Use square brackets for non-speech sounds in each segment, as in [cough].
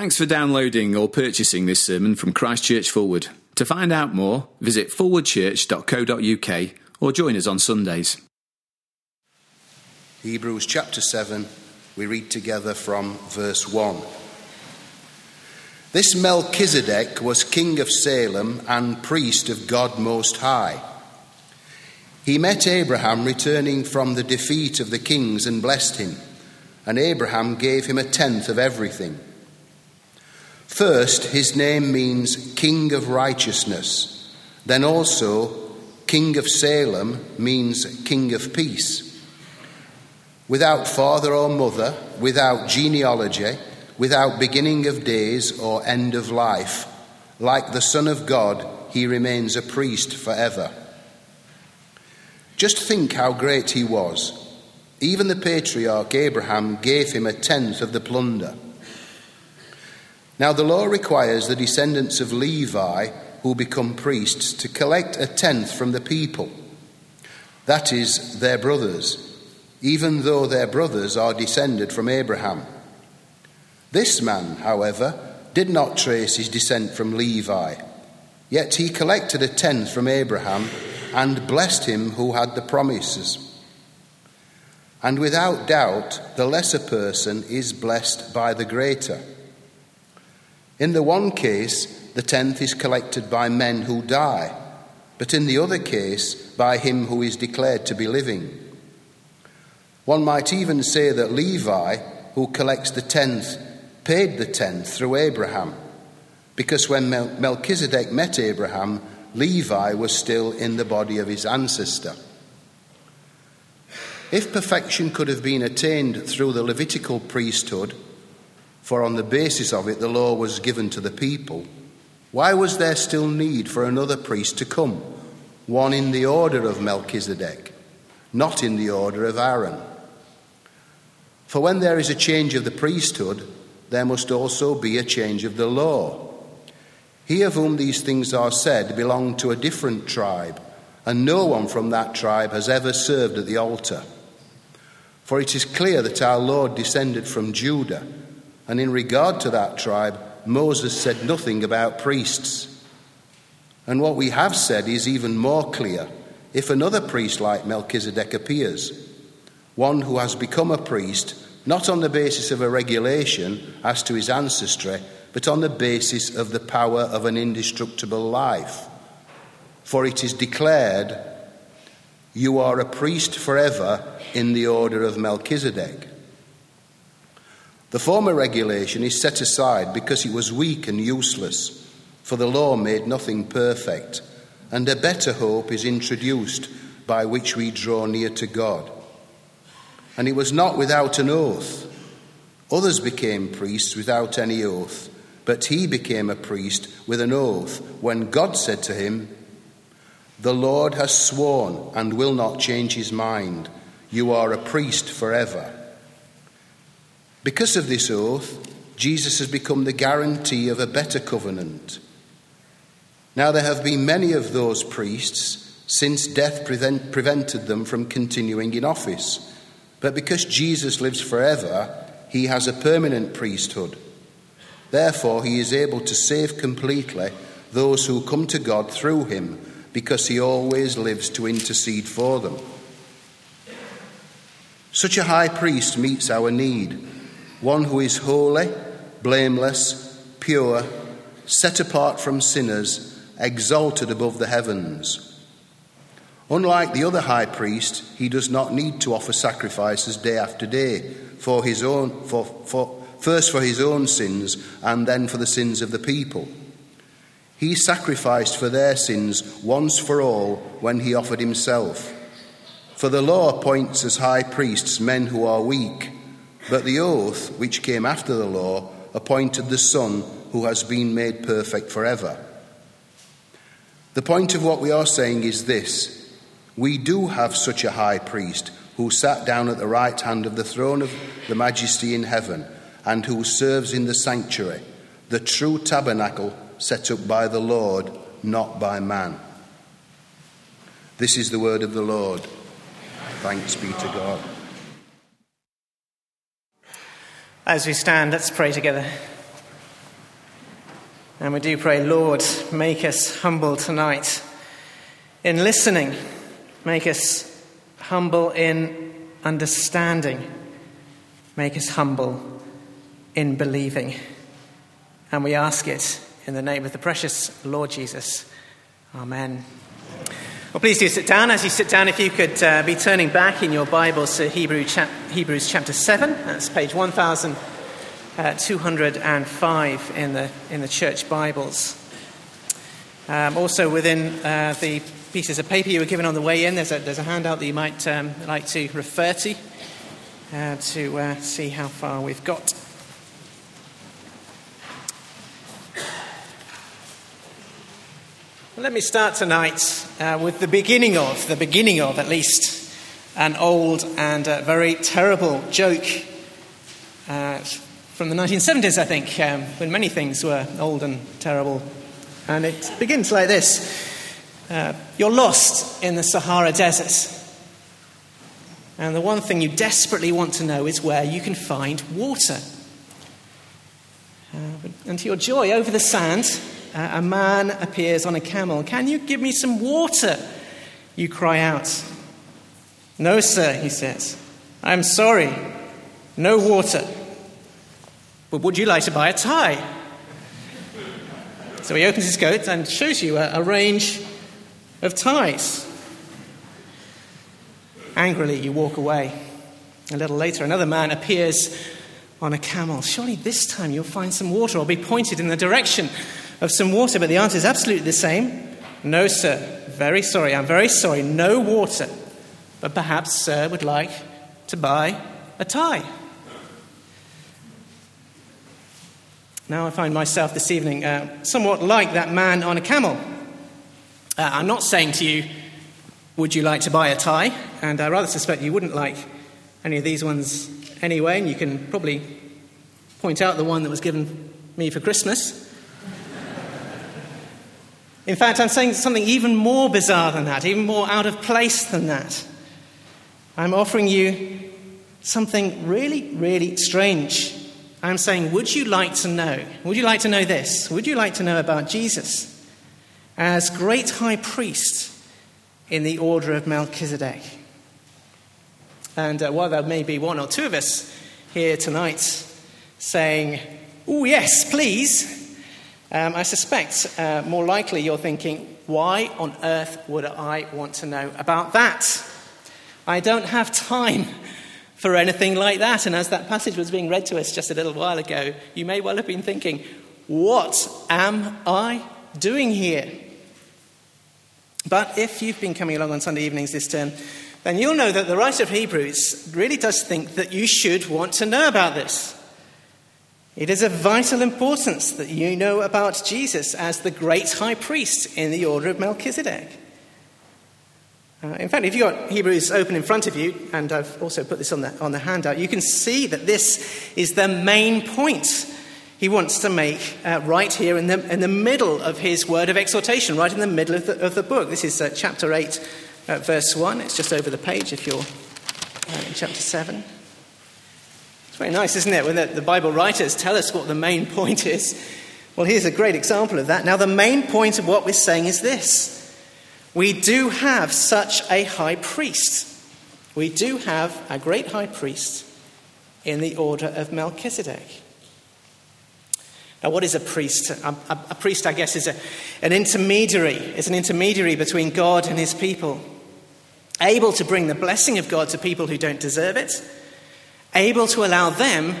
Thanks for downloading or purchasing this sermon from Christchurch Forward. To find out more, visit forwardchurch.co.uk or join us on Sundays. Hebrews chapter 7, we read together from verse 1. This Melchizedek was king of Salem and priest of God Most High. He met Abraham returning from the defeat of the kings and blessed him, and Abraham gave him a tenth of everything. First, his name means King of Righteousness. Then also, King of Salem means King of Peace. Without father or mother, without genealogy, without beginning of days or end of life, like the Son of God, he remains a priest forever. Just think how great he was. Even the patriarch Abraham gave him a tenth of the plunder. Now, the law requires the descendants of Levi who become priests to collect a tenth from the people, that is, their brothers, even though their brothers are descended from Abraham. This man, however, did not trace his descent from Levi, yet he collected a tenth from Abraham and blessed him who had the promises. And without doubt, the lesser person is blessed by the greater. In the one case, the tenth is collected by men who die, but in the other case, by him who is declared to be living. One might even say that Levi, who collects the tenth, paid the tenth through Abraham, because when Melchizedek met Abraham, Levi was still in the body of his ancestor. If perfection could have been attained through the Levitical priesthood, for on the basis of it the law was given to the people, why was there still need for another priest to come, one in the order of Melchizedek, not in the order of Aaron? For when there is a change of the priesthood, there must also be a change of the law. He of whom these things are said belonged to a different tribe, and no one from that tribe has ever served at the altar. For it is clear that our Lord descended from Judah and in regard to that tribe, Moses said nothing about priests. And what we have said is even more clear if another priest like Melchizedek appears, one who has become a priest not on the basis of a regulation as to his ancestry, but on the basis of the power of an indestructible life. For it is declared, You are a priest forever in the order of Melchizedek. The former regulation is set aside because it was weak and useless, for the law made nothing perfect, and a better hope is introduced by which we draw near to God. And it was not without an oath. Others became priests without any oath, but he became a priest with an oath when God said to him, The Lord has sworn and will not change his mind. You are a priest forever. Because of this oath, Jesus has become the guarantee of a better covenant. Now, there have been many of those priests since death prevent, prevented them from continuing in office. But because Jesus lives forever, he has a permanent priesthood. Therefore, he is able to save completely those who come to God through him, because he always lives to intercede for them. Such a high priest meets our need one who is holy, blameless, pure, set apart from sinners, exalted above the heavens. Unlike the other high priest, he does not need to offer sacrifices day after day for his own, for, for, first for his own sins and then for the sins of the people. He sacrificed for their sins once for all when he offered himself. For the law appoints as high priests men who are weak but the oath, which came after the law, appointed the Son who has been made perfect forever. The point of what we are saying is this we do have such a high priest who sat down at the right hand of the throne of the majesty in heaven and who serves in the sanctuary, the true tabernacle set up by the Lord, not by man. This is the word of the Lord. Thanks be to God. As we stand, let's pray together. And we do pray, Lord, make us humble tonight in listening, make us humble in understanding, make us humble in believing. And we ask it in the name of the precious Lord Jesus. Amen. Well, please do sit down. As you sit down, if you could uh, be turning back in your Bibles to Hebrew chap- Hebrews chapter 7, that's page 1205 in the, in the church Bibles. Um, also, within uh, the pieces of paper you were given on the way in, there's a, there's a handout that you might um, like to refer to uh, to uh, see how far we've got. Let me start tonight uh, with the beginning of, the beginning of at least, an old and uh, very terrible joke uh, from the 1970s, I think, um, when many things were old and terrible. And it begins like this uh, You're lost in the Sahara Desert. And the one thing you desperately want to know is where you can find water. Uh, and to your joy, over the sand, a man appears on a camel. Can you give me some water? You cry out. No, sir, he says. I'm sorry. No water. But would you like to buy a tie? So he opens his coat and shows you a, a range of ties. Angrily, you walk away. A little later, another man appears on a camel. Surely this time you'll find some water or be pointed in the direction of some water, but the answer is absolutely the same. No, sir. Very sorry. I'm very sorry. No water. But perhaps sir would like to buy a tie. Now I find myself this evening uh, somewhat like that man on a camel. Uh, I'm not saying to you, would you like to buy a tie? And I rather suspect you wouldn't like any of these ones anyway, and you can probably point out the one that was given me for Christmas. In fact, I'm saying something even more bizarre than that, even more out of place than that. I'm offering you something really, really strange. I'm saying, would you like to know? Would you like to know this? Would you like to know about Jesus as great high priest in the order of Melchizedek? And uh, while there may be one or two of us here tonight saying, oh, yes, please, um, I suspect uh, more likely you're thinking, why on earth would I want to know about that? I don't have time for anything like that. And as that passage was being read to us just a little while ago, you may well have been thinking, what am I doing here? But if you've been coming along on Sunday evenings this term, then you'll know that the writer of Hebrews really does think that you should want to know about this. It is of vital importance that you know about Jesus as the great high priest in the order of Melchizedek. Uh, in fact, if you've got Hebrews open in front of you, and I've also put this on the, on the handout, you can see that this is the main point he wants to make uh, right here in the, in the middle of his word of exhortation, right in the middle of the, of the book. This is uh, chapter 8, uh, verse 1. It's just over the page if you're uh, in chapter 7 very nice, isn't it, when the, the Bible writers tell us what the main point is? Well, here's a great example of that. Now, the main point of what we're saying is this we do have such a high priest. We do have a great high priest in the order of Melchizedek. Now, what is a priest? A, a, a priest, I guess, is a, an intermediary. It's an intermediary between God and his people, able to bring the blessing of God to people who don't deserve it able to allow them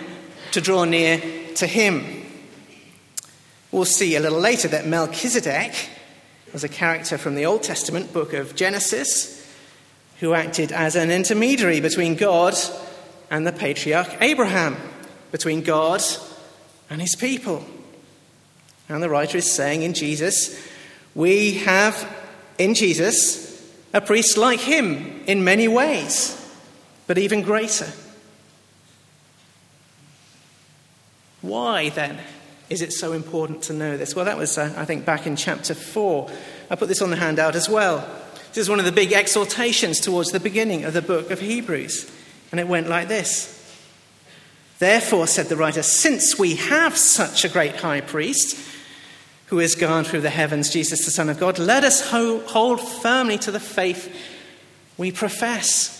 to draw near to him. We'll see a little later that Melchizedek was a character from the Old Testament book of Genesis who acted as an intermediary between God and the patriarch Abraham, between God and his people. And the writer is saying in Jesus, we have in Jesus a priest like him in many ways, but even greater. Why then is it so important to know this? Well, that was, uh, I think, back in chapter 4. I put this on the handout as well. This is one of the big exhortations towards the beginning of the book of Hebrews. And it went like this Therefore, said the writer, since we have such a great high priest who has gone through the heavens, Jesus, the Son of God. Let us hold firmly to the faith we profess.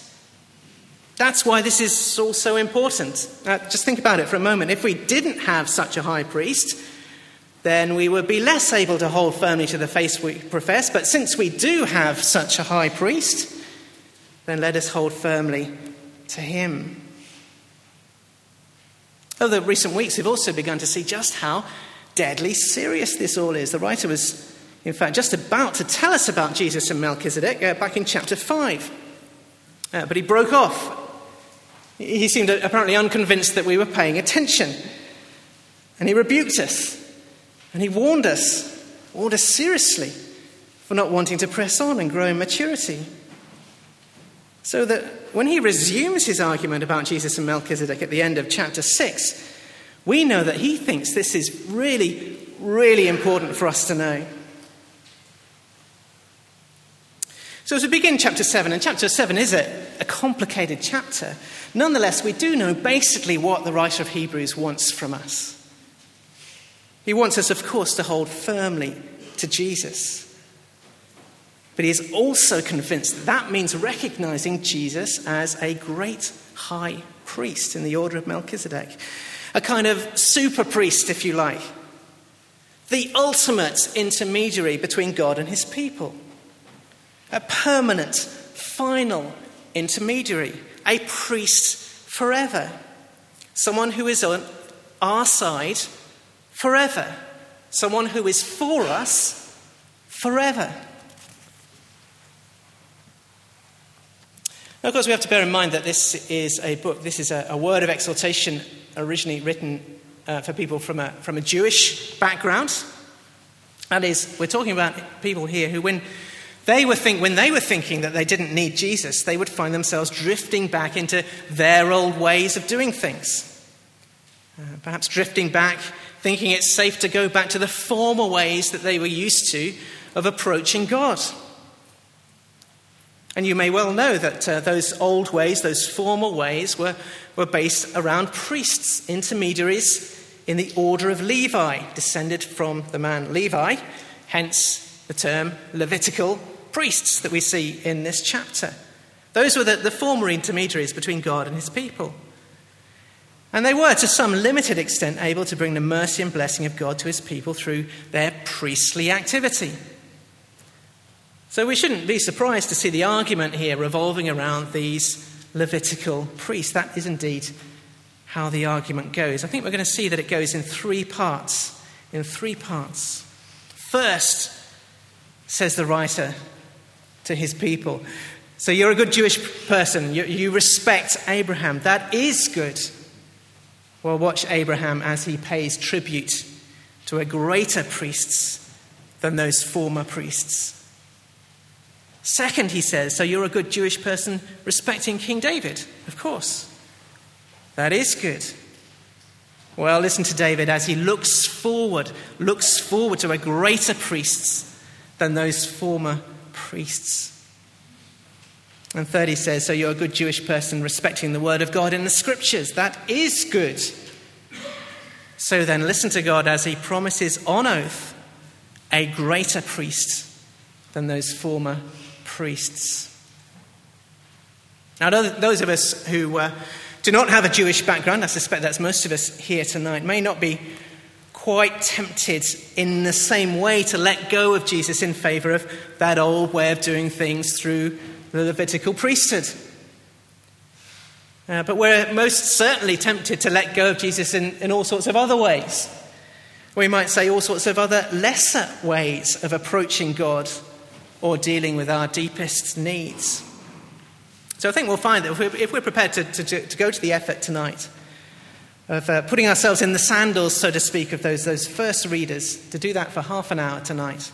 That's why this is all so important. Uh, just think about it for a moment. If we didn't have such a high priest, then we would be less able to hold firmly to the faith we profess. But since we do have such a high priest, then let us hold firmly to him. Over the recent weeks, we've also begun to see just how deadly serious this all is. The writer was, in fact, just about to tell us about Jesus and Melchizedek uh, back in chapter 5. Uh, but he broke off. He seemed apparently unconvinced that we were paying attention. And he rebuked us. And he warned us, warned us seriously, for not wanting to press on and grow in maturity. So that when he resumes his argument about Jesus and Melchizedek at the end of chapter 6, we know that he thinks this is really, really important for us to know. So, as we begin chapter 7, and chapter 7 is a, a, complicated chapter, nonetheless, we do know basically what the writer of Hebrews wants from us. He wants us, of course, to hold firmly to Jesus. But he is also convinced that, that means recognizing Jesus as a great high priest in the order of Melchizedek a kind of super priest, if you like, the ultimate intermediary between God and his people, a permanent, final intermediary, a priest forever, someone who is on our side forever, someone who is for us forever. Now, of course, we have to bear in mind that this is a book, this is a, a word of exhortation originally written uh, for people from a, from a Jewish background. That is, we're talking about people here who, when they, were think, when they were thinking that they didn't need Jesus, they would find themselves drifting back into their old ways of doing things. Uh, perhaps drifting back, thinking it's safe to go back to the former ways that they were used to of approaching God. And you may well know that uh, those old ways, those former ways, were, were based around priests, intermediaries in the order of Levi, descended from the man Levi, hence the term Levitical priests that we see in this chapter. Those were the, the former intermediaries between God and his people. And they were, to some limited extent, able to bring the mercy and blessing of God to his people through their priestly activity. So we shouldn't be surprised to see the argument here revolving around these Levitical priests. That is indeed how the argument goes. I think we're going to see that it goes in three parts. In three parts. First, says the writer to his people. So you're a good Jewish person. You, you respect Abraham. That is good. Well, watch Abraham as he pays tribute to a greater priest than those former priests. Second, he says, so you're a good Jewish person respecting King David? Of course. That is good. Well, listen to David as he looks forward, looks forward to a greater priest than those former priests. And third, he says, so you're a good Jewish person respecting the word of God in the scriptures. That is good. So then, listen to God as he promises on oath a greater priest than those former priests. Now, those of us who uh, do not have a Jewish background, I suspect that's most of us here tonight, may not be quite tempted in the same way to let go of Jesus in favor of that old way of doing things through the Levitical priesthood. Uh, but we're most certainly tempted to let go of Jesus in, in all sorts of other ways. We might say all sorts of other lesser ways of approaching God or dealing with our deepest needs. So I think we'll find that if we're, if we're prepared to, to, to, go to the effort tonight of uh, putting ourselves in the sandals, so to speak, of those, those first readers, to do that for half an hour tonight,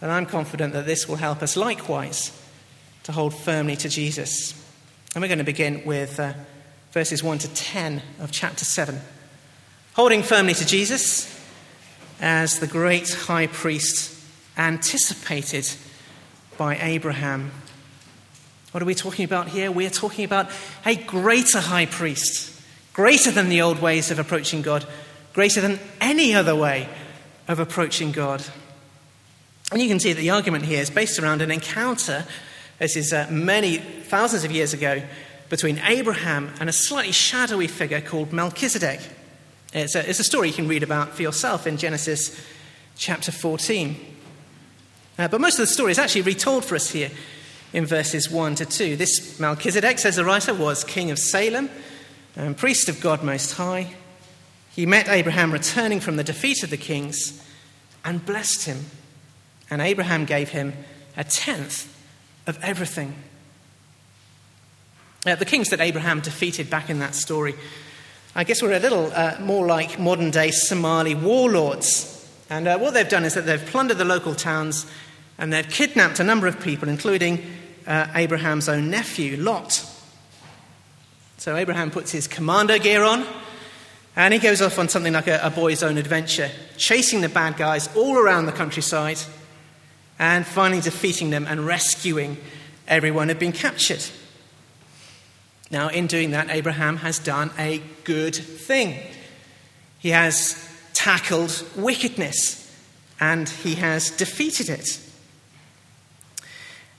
And I'm confident that this will help us likewise to hold firmly to Jesus. And we're going to begin with uh, verses 1 to 10 of chapter 7. Holding firmly to Jesus as the great high priest anticipated by Abraham. What are we talking about here? We're talking about a greater high priest, greater than the old ways of approaching God, greater than any other way of approaching God. And you can see that the argument here is based around an encounter, this is uh, many thousands of years ago, between Abraham and a slightly shadowy figure called Melchizedek. It's a, it's a story you can read about for yourself in Genesis chapter 14. Uh, but most of the story is actually retold for us here in verses 1 to 2. This Melchizedek, says the writer, was king of Salem and priest of God Most High. He met Abraham returning from the defeat of the kings and blessed him. And Abraham gave him a tenth of everything. Uh, the kings that Abraham defeated back in that story, I guess, were a little uh, more like modern day Somali warlords. And uh, what they've done is that they've plundered the local towns and they've kidnapped a number of people, including uh, Abraham's own nephew, Lot. So Abraham puts his commando gear on and he goes off on something like a, a boy's own adventure, chasing the bad guys all around the countryside and finally defeating them and rescuing everyone who'd been captured. Now, in doing that, Abraham has done a good thing. He has tackled wickedness and he has defeated it.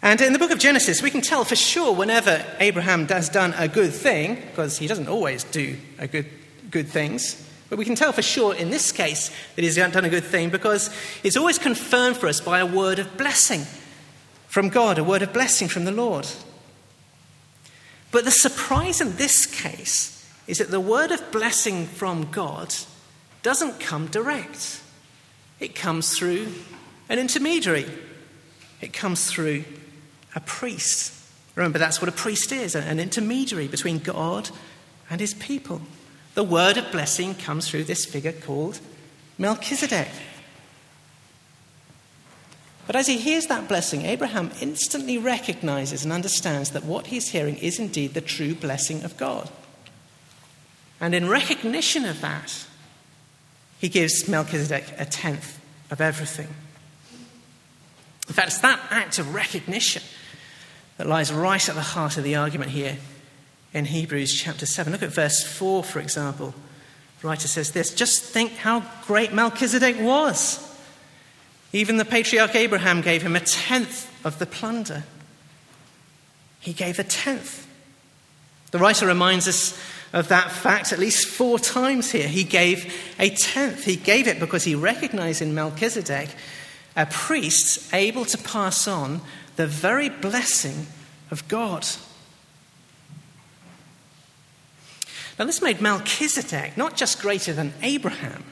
And in the book of Genesis, we can tell for sure whenever Abraham has done a good thing, because he doesn't always do a good good things. But we can tell for sure in this case that he's done a good thing because it's always confirmed for us by a word of blessing from God, a word of blessing from the Lord. But the surprise in this case is that the word of blessing from God doesn't come direct, it comes through an intermediary, it comes through a priest. Remember, that's what a priest is an intermediary between God and his people the word of blessing comes through this figure called Melchizedek. But as he hears that blessing, Abraham instantly recognizes and understands that what he's hearing is indeed the true blessing of God. And in recognition of that, he gives Melchizedek a tenth of everything. In fact, it's that act of recognition that lies right at the heart of the argument here in Hebrews chapter 7. Look at verse 4, for example. The writer says this Just think how great Melchizedek was. Even the patriarch Abraham gave him a tenth of the plunder. He gave a tenth. The writer reminds us of that fact at least four times here. He gave a tenth. He gave it because he recognized in Melchizedek a priest able to pass on the very blessing of God. Now, this made Melchizedek not just greater than Abraham,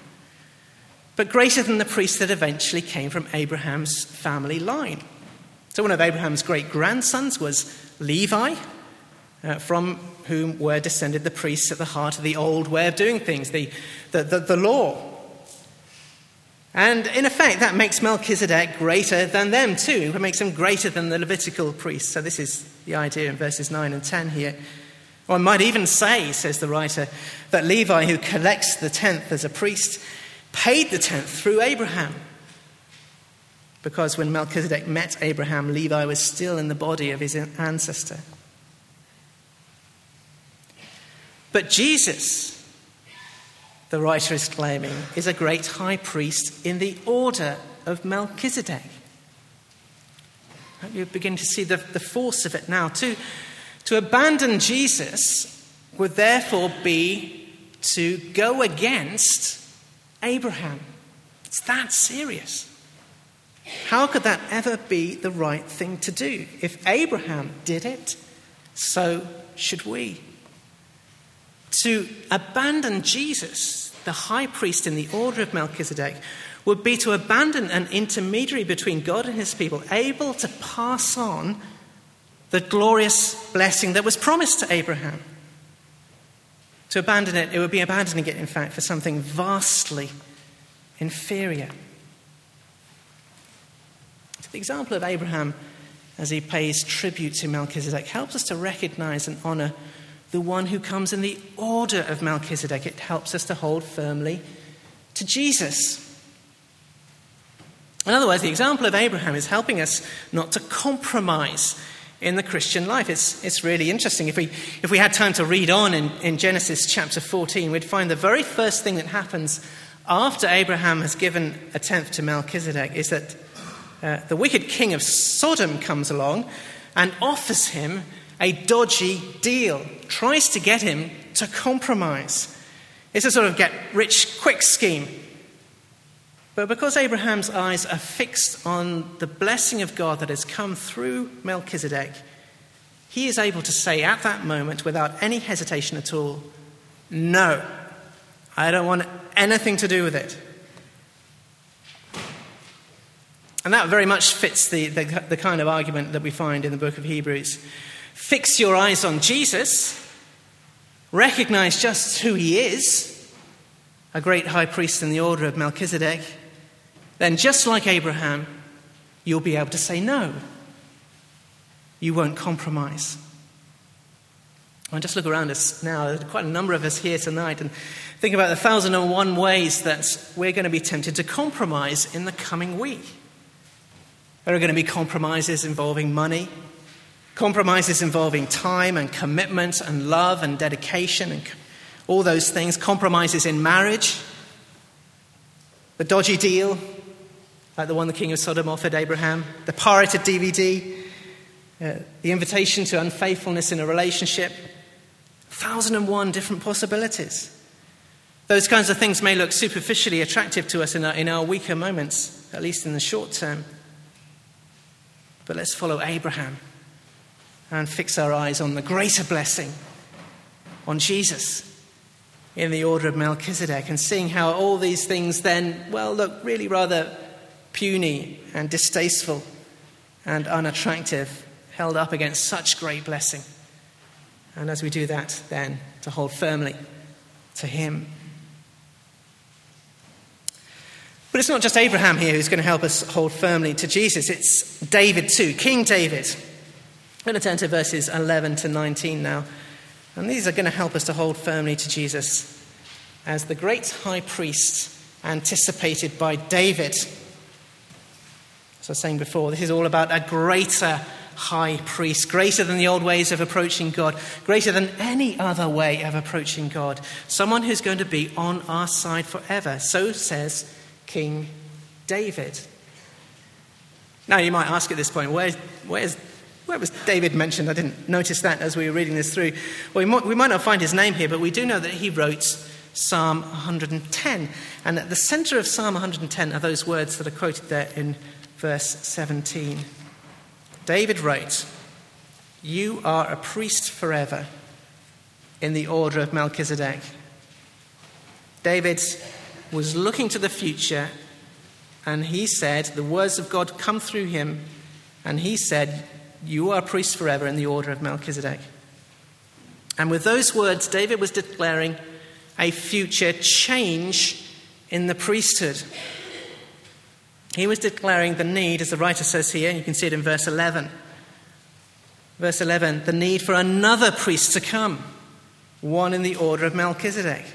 but greater than the priest that eventually came from Abraham's family line. So, one of Abraham's great grandsons was Levi, uh, from whom were descended the priests at the heart of the old way of doing things, the, the, the, the law. And in effect, that makes Melchizedek greater than them too. It makes him greater than the Levitical priests. So, this is the idea in verses 9 and 10 here. One might even say, says the writer, that Levi, who collects the tenth as a priest, paid the tenth through Abraham. Because when Melchizedek met Abraham, Levi was still in the body of his ancestor. But Jesus, the writer is claiming, is a great high priest in the order of Melchizedek. You begin to see the, the force of it now. too. To abandon Jesus would therefore be to go against Abraham. It's that serious. How could that ever be the right thing to do? If Abraham did it, so should we. To abandon Jesus, the high priest in the order of Melchizedek, would be to abandon an intermediary between God and his people, able to pass on the glorious blessing that was promised to Abraham. To abandon it, it would be abandoning it, in fact, for something vastly inferior. the example of Abraham as he pays tribute to Melchizedek helps us to recognize and honor the one who comes in the order of Melchizedek. It helps us to hold firmly to Jesus. In other words, the example of Abraham is helping us not to compromise in the Christian life. It's, it's really interesting. If we, if we had time to read on in, in Genesis chapter 14, we'd find the very first thing that happens after Abraham has given a tenth to Melchizedek is that uh, the wicked king of Sodom comes along and offers him a dodgy deal, tries to get him to compromise. It's a sort of get rich quick scheme. But because Abraham's eyes are fixed on the blessing of God that has come through Melchizedek, he is able to say at that moment, without any hesitation at all, No, I don't want anything to do with it. And that very much fits the, the, the, kind of argument that we find in the book of Hebrews. Fix your eyes on Jesus, recognize just who he is, a great high priest in the order of Melchizedek, then just like Abraham, you'll be able to say no. You won't compromise. I just look around us now, there's quite a number of us here tonight, and think about the thousand and one ways that we're going to be tempted to compromise in the coming week. There are going to be compromises involving money, compromises involving time and commitment and love and dedication and all those things, compromises in marriage, the dodgy deal, like the one the king of Sodom offered Abraham, the pirated DVD, uh, the invitation to unfaithfulness in a relationship, 1001 different possibilities. Those kinds of things may look superficially attractive to us in our, in our weaker moments, at least in the short term. But let's follow Abraham and fix our eyes on the greater blessing, on Jesus in the order of Melchizedek, and seeing how all these things then, well, look really rather puny and distasteful and unattractive, held up against such great blessing. And as we do that, then to hold firmly to Him. But it's not just Abraham here who's going to help us hold firmly to Jesus, it's David too, King David. I'm going to turn to verses 11 to 19 now. And these are going to help us to hold firmly to Jesus as the great high priest anticipated by David. As I was saying before, this is all about a greater high priest, greater than the old ways of approaching God, greater than any other way of approaching God, someone who's going to be on our side forever. So says King David. Now, you might ask at this point, where, where's, where was David mentioned? I didn't notice that as we were reading this through. Well, we might, we might not find his name here, but we do know that he wrote Psalm 110. And at the center of Psalm 110 are those words that are quoted there in verse 17. David wrote, You are a priest forever in the order of Melchizedek. David was looking to the future and he said, The words of God come through him, and he said, You are a priest forever in the order of Melchizedek. And with those words, David was declaring a future change in the priesthood. He was declaring the need, as the writer says here, and you can see it in verse 11. Verse 11 the need for another priest to come, one in the order of Melchizedek.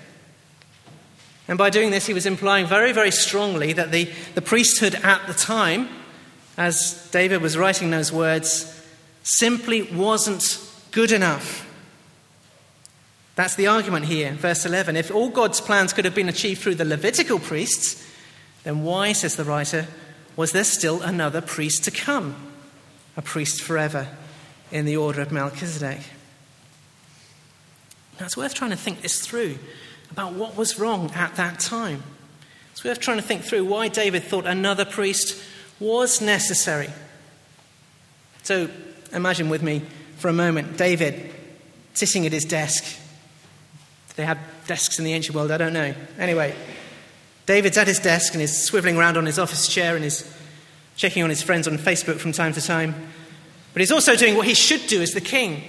And by doing this, he was implying very, very strongly that the, the priesthood at the time, as David was writing those words, simply wasn't good enough. That's the argument here, verse 11. If all God's plans could have been achieved through the Levitical priests, then why, says the writer, was there still another priest to come? A priest forever in the order of Melchizedek. Now, it's worth trying to think this through about what was wrong at that time. It's worth trying to think through why David thought another priest was necessary. So imagine with me for a moment David sitting at his desk. They had desks in the ancient world, I don't know. Anyway, David's at his desk and is swiveling around on his office chair and is checking on his friends on Facebook from time to time. But he's also doing what he should do as the king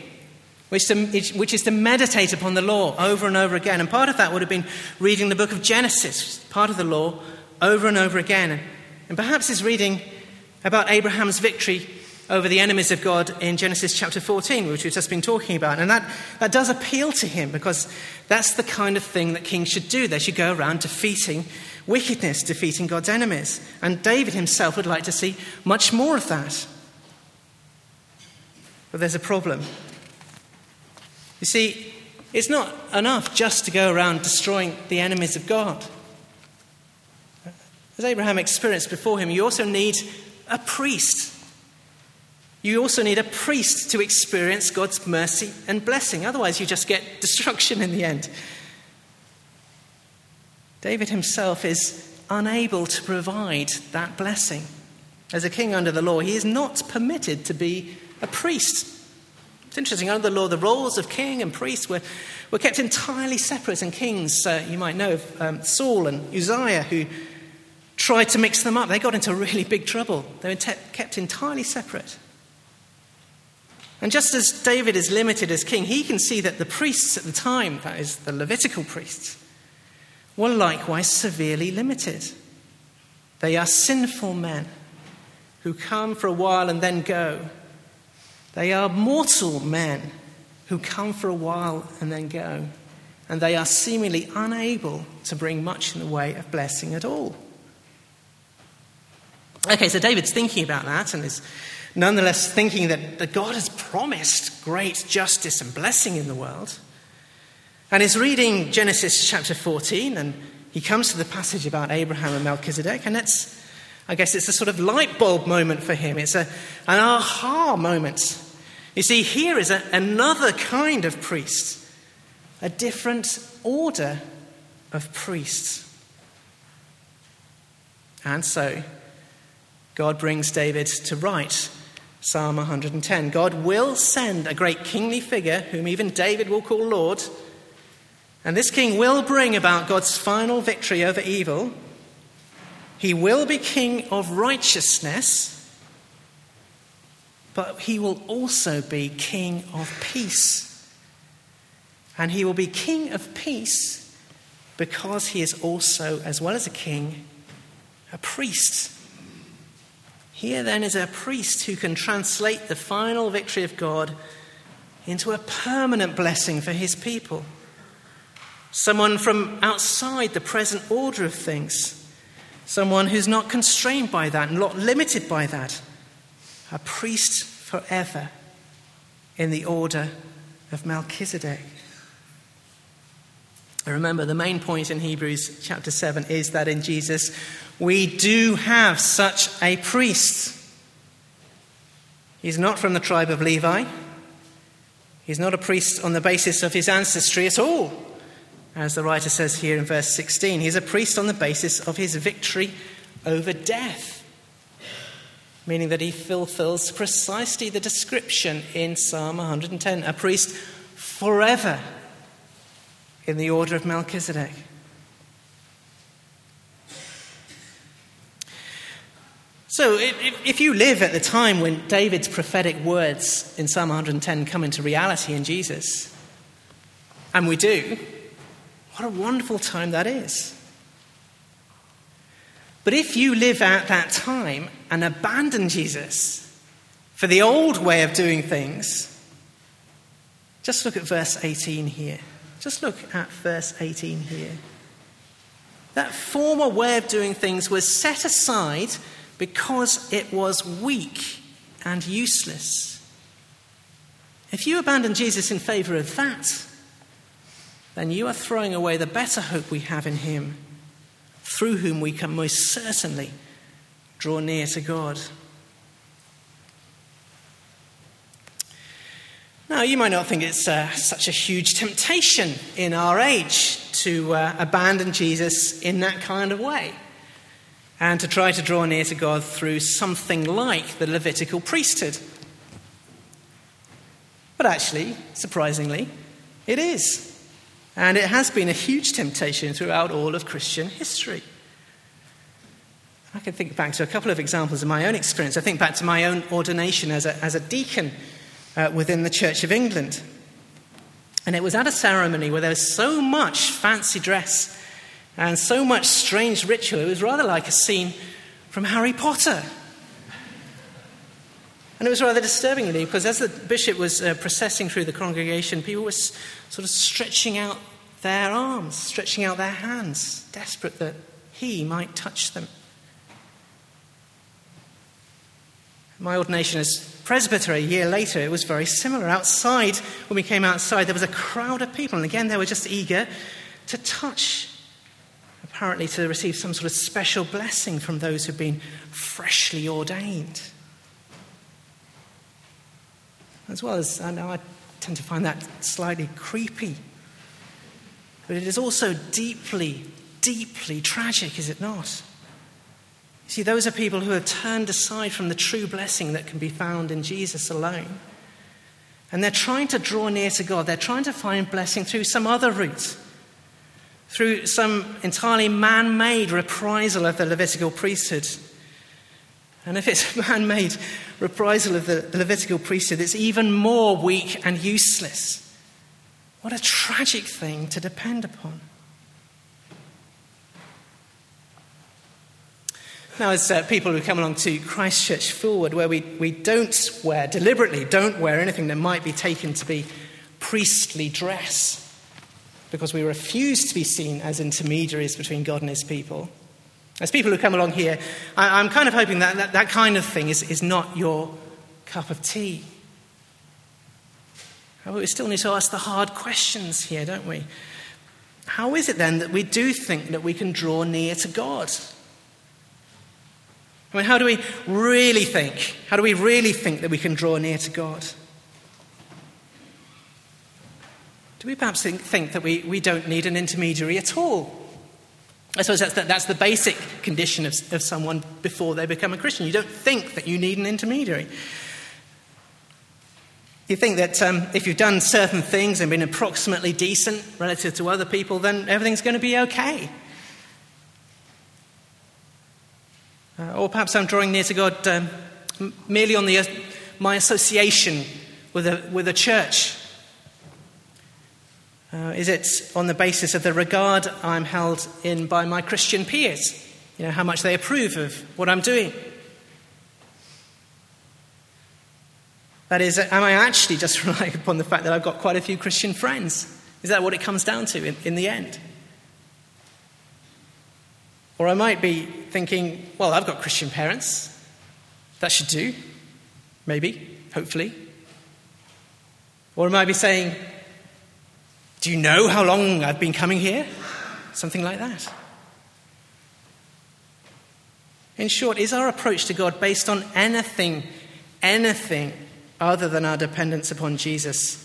which, to, which is to meditate upon the law over and over again. And part of that would have been reading the book of Genesis, part of the law, over and over again. And perhaps is reading about Abraham's victory over the enemies of God in Genesis chapter 14, which we've just been talking about. And that, that does appeal to him because that's the kind of thing that kings should do. They should go around defeating wickedness, defeating God's enemies. And David himself would like to see much more of that. But there's a problem. You see, it's not enough just to go around destroying the enemies of God. as Abraham experienced before him, you also need a priest. You also need a priest to experience God's mercy and blessing. Otherwise, you just get destruction in the end. David himself is unable to provide that blessing. As a king under the law, he is not permitted to be a priest. It's interesting, under the law, the roles of king and priest were, were kept entirely separate, and kings, uh, you might know of um, Saul and Uzziah, who tried to mix them up. They got into really big trouble. They were te- kept entirely separate. And just as David is limited as king, he can see that the priests at the time, that is, the Levitical priests, were likewise severely limited. They are sinful men who come for a while and then go. They are mortal men who come for a while and then go. And they are seemingly unable to bring much in the way of blessing at all. Okay, so David's thinking about that and is nonetheless thinking that, that God has promised great justice and blessing in the world. And is reading Genesis chapter 14, and he comes to the passage about Abraham and Melchizedek, and it's, I guess it's a sort of light bulb moment for him. It's a, an aha moment. You see, here is a, another kind of priest, a different order of priests. And so, God brings David to write Psalm 110. God will send a great kingly figure, whom even David will call Lord. And this king will bring about God's final victory over evil. He will be king of righteousness, but he will also be king of peace. And he will be king of peace because he is also, as well as a king, a priest. Here then is a priest who can translate the final victory of God into a permanent blessing for his people. Someone from outside the present order of things. Someone who's not constrained by that, not limited by that. A priest forever in the order of Melchizedek. Remember, the main point in Hebrews chapter 7 is that in Jesus we do have such a priest. He's not from the tribe of Levi. He's not a priest on the basis of his ancestry at all, as the writer says here in verse 16. He's a priest on the basis of his victory over death, meaning that he fulfills precisely the description in Psalm 110 a priest forever in the order of Melchizedek. So, if you live at the time when David's prophetic words in Psalm 110 come into reality in Jesus, and we do, what a wonderful time that is. But if you live at that time and abandon Jesus for the old way of doing things, just look at verse 18 here. Just look at verse 18 here. That former way of doing things was set aside because it was weak and useless. If you abandon Jesus in favor of that, then you are throwing away the better hope we have in Him, through whom we can most certainly draw near to God. Now, you might not think it's uh, such a huge temptation in our age to uh, abandon Jesus in that kind of way and to try to draw near to God through something like the Levitical priesthood. But actually, surprisingly, it is. And it has been a huge temptation throughout all of Christian history. I can think back to a couple of examples of my own experience. I think back to my own ordination as a, as a deacon uh, within the Church of England. And it was at a ceremony where there was so much fancy dress and so much strange ritual. It was rather like a scene from Harry Potter. And it was rather disturbing, really, because as the bishop was uh, processing through the congregation, people were sort of stretching out their arms, stretching out their hands, desperate that he might touch them. My ordination as presbyter a year later, it was very similar. Outside, when we came outside, there was a crowd of people, and again, they were just eager to touch apparently to receive some sort of special blessing from those who'd been freshly ordained. As well as, I know I tend to find that slightly creepy. But it is also deeply, deeply tragic, is it not? See, those are people who have turned aside from the true blessing that can be found in Jesus alone. And they're trying to draw near to God. They're trying to find blessing through some other route, through some entirely man made reprisal of the Levitical priesthood. And if it's [laughs] a man made reprisal of the Levitical priesthood, it's even more weak and useless. What a tragic thing to depend upon. Now, as uh, people who come along to Christ Church Fulwood, where we, we don't wear, deliberately don't wear anything that might be taken to be priestly dress, because we refuse to be seen as intermediaries between God and his people. As people who come along here, I, am kind of hoping that, that that kind of thing is, is not your cup of tea. We still need to ask the hard questions here, don't we? How is it then that we do think that we can draw near to God? I mean, how do we really think? How do we really think that we can draw near to God? Do we perhaps think, think that we, we don't need an intermediary at all? I suppose that's the, that's the basic condition of, of someone before they become a Christian. You don't think that you need an intermediary. You think that um, if you've done certain things and been approximately decent relative to other people, then everything's going to be okay. Uh, or perhaps I'm drawing near to God um, merely on the, uh, my association with a, with a church. Uh, is it on the basis of the regard I'm held in by my Christian peers? You know, how much they approve of what I'm doing? That is, am I actually just [laughs] relying upon the fact that I've got quite a few Christian friends? Is that what it comes down to in, in the end? Or I might be thinking, well, I've got Christian parents. That should do. Maybe, hopefully. Or am I be saying, do you know how long I've been coming here? Something like that. In short, is our approach to God based on anything, anything other than our dependence upon Jesus,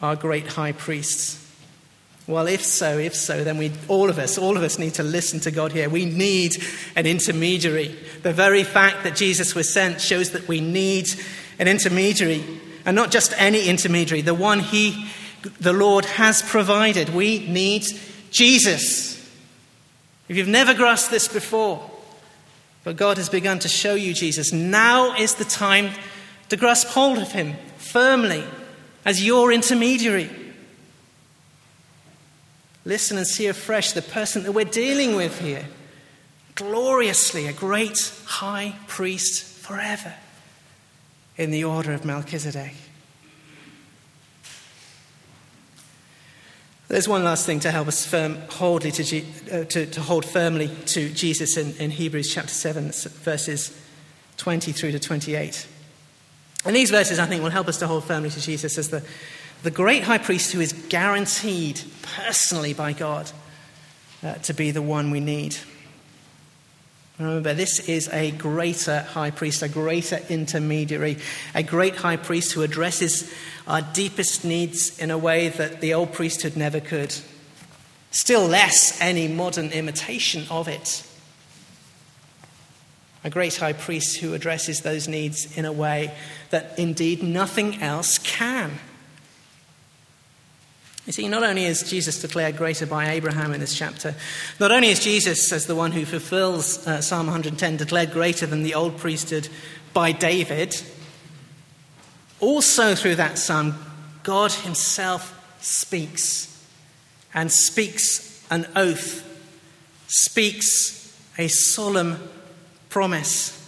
our great high priest? Well, if so, if so, then we, all of us, all of us need to listen to God here. We need an intermediary. The very fact that Jesus was sent shows that we need an intermediary, and not just any intermediary, the one He, the Lord, has provided. We need Jesus. If you've never grasped this before, but God has begun to show you Jesus, now is the time to grasp hold of Him firmly as your intermediary. Listen and see afresh the person that we're dealing with here. Gloriously, a great high priest forever in the order of Melchizedek. There's one last thing to help us firm, to, uh, to, to, hold firmly to Jesus in, in Hebrews chapter 7, verses 20 through to 28. And these verses, I think, will help us to hold firmly to Jesus as the, the great high priest who is guaranteed personally by God uh, to be the one we need. Remember, this is a greater high priest, a greater intermediary, a great high priest who addresses our deepest needs in a way that the old priesthood never could. Still less any modern imitation of it. A great high priest who addresses those needs in a way that indeed nothing else can. You see, not only is Jesus declared greater by Abraham in this chapter, not only is Jesus, as the one who fulfills uh, Psalm 110, declared greater than the old priesthood by David, also through that psalm, God Himself speaks and speaks an oath, speaks a solemn promise.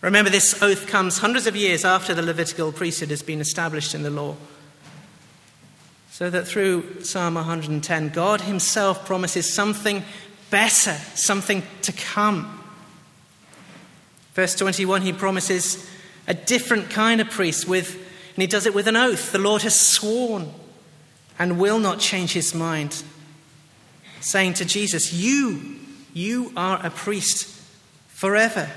Remember, this oath comes hundreds of years after the Levitical priesthood has been established in the law. So that through Psalm 110, God Himself promises something better, something to come. Verse 21, He promises a different kind of priest with, and He does it with an oath. The Lord has sworn and will not change His mind, saying to Jesus, You, You are a priest forever.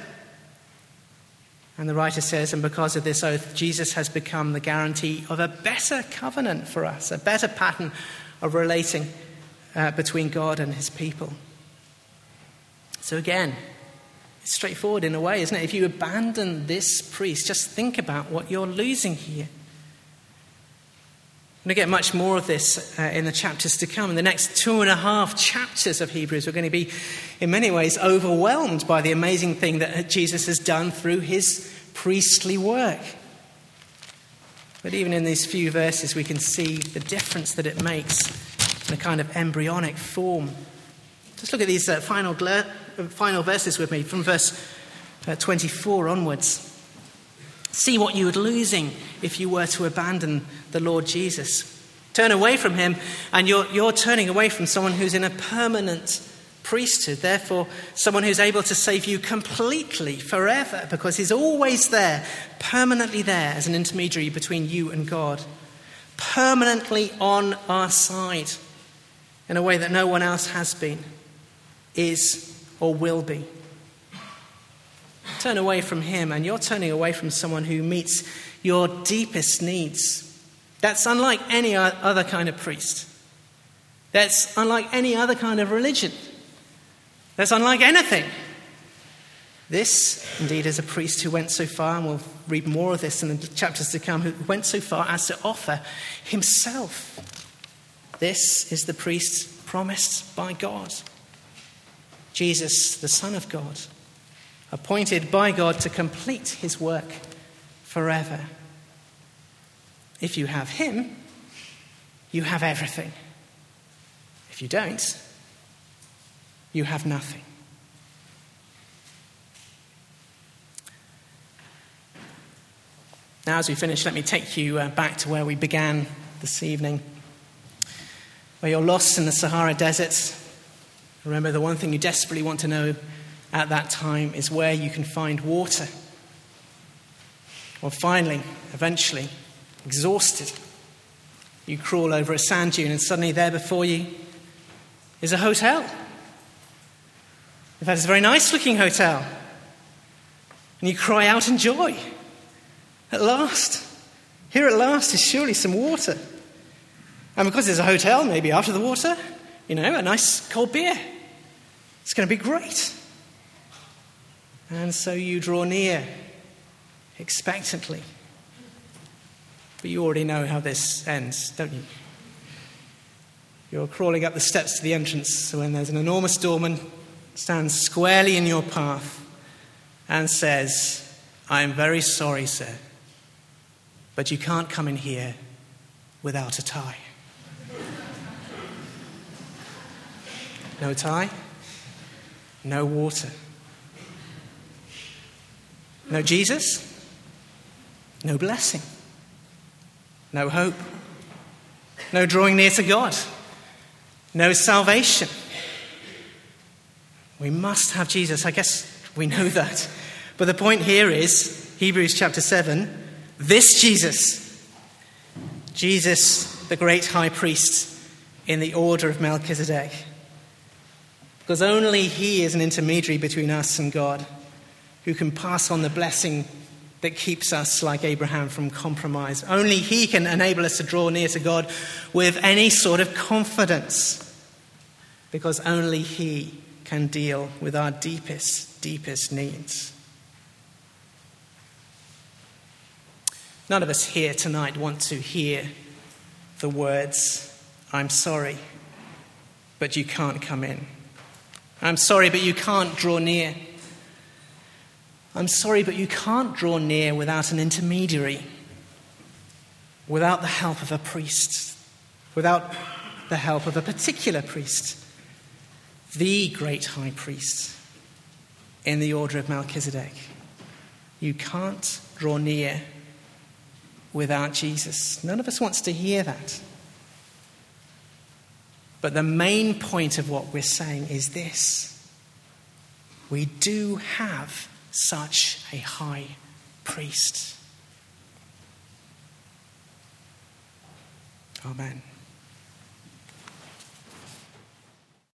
And the writer says, and because of this oath, Jesus has become the guarantee of a better covenant for us, a better pattern of relating uh, between God and his people. So again, it's straightforward in a way, isn't it? If you abandon this priest, just think about what you're losing here. We're going to get much more of this uh, in the chapters to come. In the next two and a half chapters of Hebrews, we're going to be, in many ways, overwhelmed by the amazing thing that Jesus has done through his priestly work. But even in these few verses, we can see the difference that it makes in a kind of embryonic form. Just look at these uh, final, uh, final verses with me from verse uh, 24 onwards. See what you are losing if you were to abandon the Lord Jesus. Turn away from him, and you're, you're turning away from someone who's in a permanent priesthood, therefore, someone who's able to save you completely forever because he's always there, permanently there as an intermediary between you and God, permanently on our side in a way that no one else has been, is, or will be. Turn away from him, and you're turning away from someone who meets your deepest needs. That's unlike any other kind of priest. That's unlike any other kind of religion. That's unlike anything. This, indeed, is a priest who went so far, and we'll read more of this in the chapters to come, who went so far as to offer himself. This is the priest promised by God. Jesus, the Son of God, appointed by God to complete his work forever. If you have him, you have everything. If you don't, you have nothing. Now, as we finish, let me take you uh, back to where we began this evening, where you're lost in the Sahara Desert. Remember, the one thing you desperately want to know at that time is where you can find water. Well, finally, eventually, exhausted, you crawl over a sand dune, and suddenly there before you is a hotel. In fact, it's a very nice looking hotel. And you cry out in joy. At last. Here at last is surely some water. And because there's a hotel, maybe after the water, you know, a nice cold beer. It's going to be great. And so you draw near expectantly. But you already know how this ends, don't you? You're crawling up the steps to the entrance when there's an enormous doorman stands squarely in your path and says, I am very sorry, sir, but you can't come in here without a tie. No tie, no water. No Jesus, no blessing, no hope, no drawing near to God, no salvation. We must have Jesus. I guess we know [laughs] that. But the point here is Hebrews chapter 7 this Jesus, Jesus, the great high priest in the order of Melchizedek. Because only he is an intermediary between us and God who can pass on the blessing that keeps us, like Abraham, from compromise. Only he can enable us to draw near to God with any sort of confidence. Because only he can deal with our deepest, deepest needs. None of us here tonight want to hear the words, I'm sorry, but you can't come in. I'm sorry, but you can't draw near. I'm sorry, but you can't draw near without an intermediary, without the help of a priest, without the help of a particular priest the great high priest in the order of Melchizedek. You can't draw near without Jesus. None of us wants to hear that. But the main point of what we're saying is this we do have such a high priest. Amen.